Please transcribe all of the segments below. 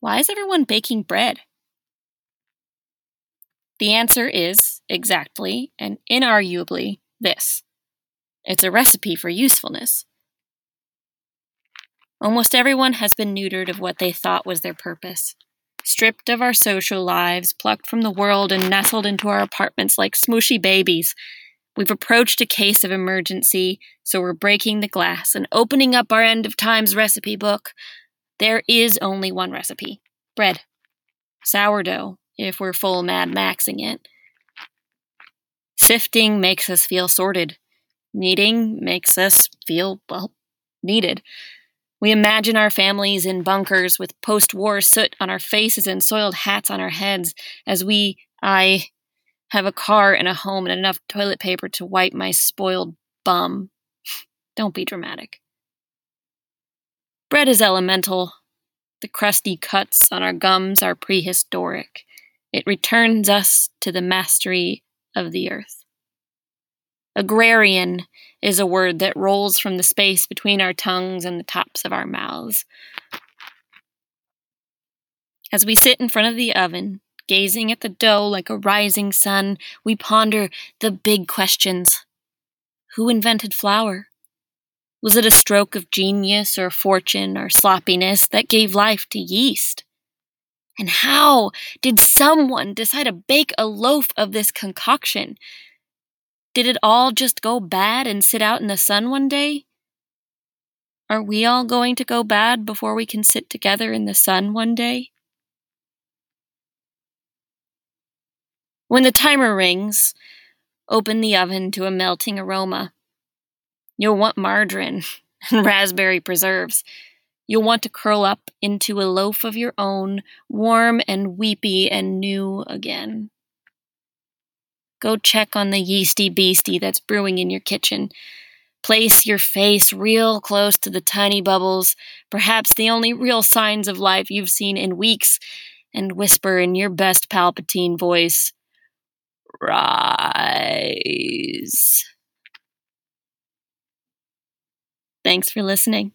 Why is everyone baking bread? The answer is exactly and inarguably this it's a recipe for usefulness. Almost everyone has been neutered of what they thought was their purpose. Stripped of our social lives, plucked from the world, and nestled into our apartments like smooshy babies. We've approached a case of emergency, so we're breaking the glass and opening up our end of times recipe book. There is only one recipe bread. Sourdough, if we're full Mad Maxing it. Sifting makes us feel sorted. Kneading makes us feel, well, needed. We imagine our families in bunkers with post war soot on our faces and soiled hats on our heads as we, I, have a car and a home and enough toilet paper to wipe my spoiled bum. Don't be dramatic. Bread is elemental. The crusty cuts on our gums are prehistoric. It returns us to the mastery of the earth. Agrarian is a word that rolls from the space between our tongues and the tops of our mouths. As we sit in front of the oven, gazing at the dough like a rising sun, we ponder the big questions. Who invented flour? Was it a stroke of genius or fortune or sloppiness that gave life to yeast? And how did someone decide to bake a loaf of this concoction? Did it all just go bad and sit out in the sun one day? Are we all going to go bad before we can sit together in the sun one day? When the timer rings, open the oven to a melting aroma. You'll want margarine and raspberry preserves. You'll want to curl up into a loaf of your own, warm and weepy and new again. Go check on the yeasty beastie that's brewing in your kitchen. Place your face real close to the tiny bubbles, perhaps the only real signs of life you've seen in weeks, and whisper in your best Palpatine voice Rise. Thanks for listening.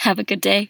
Have a good day.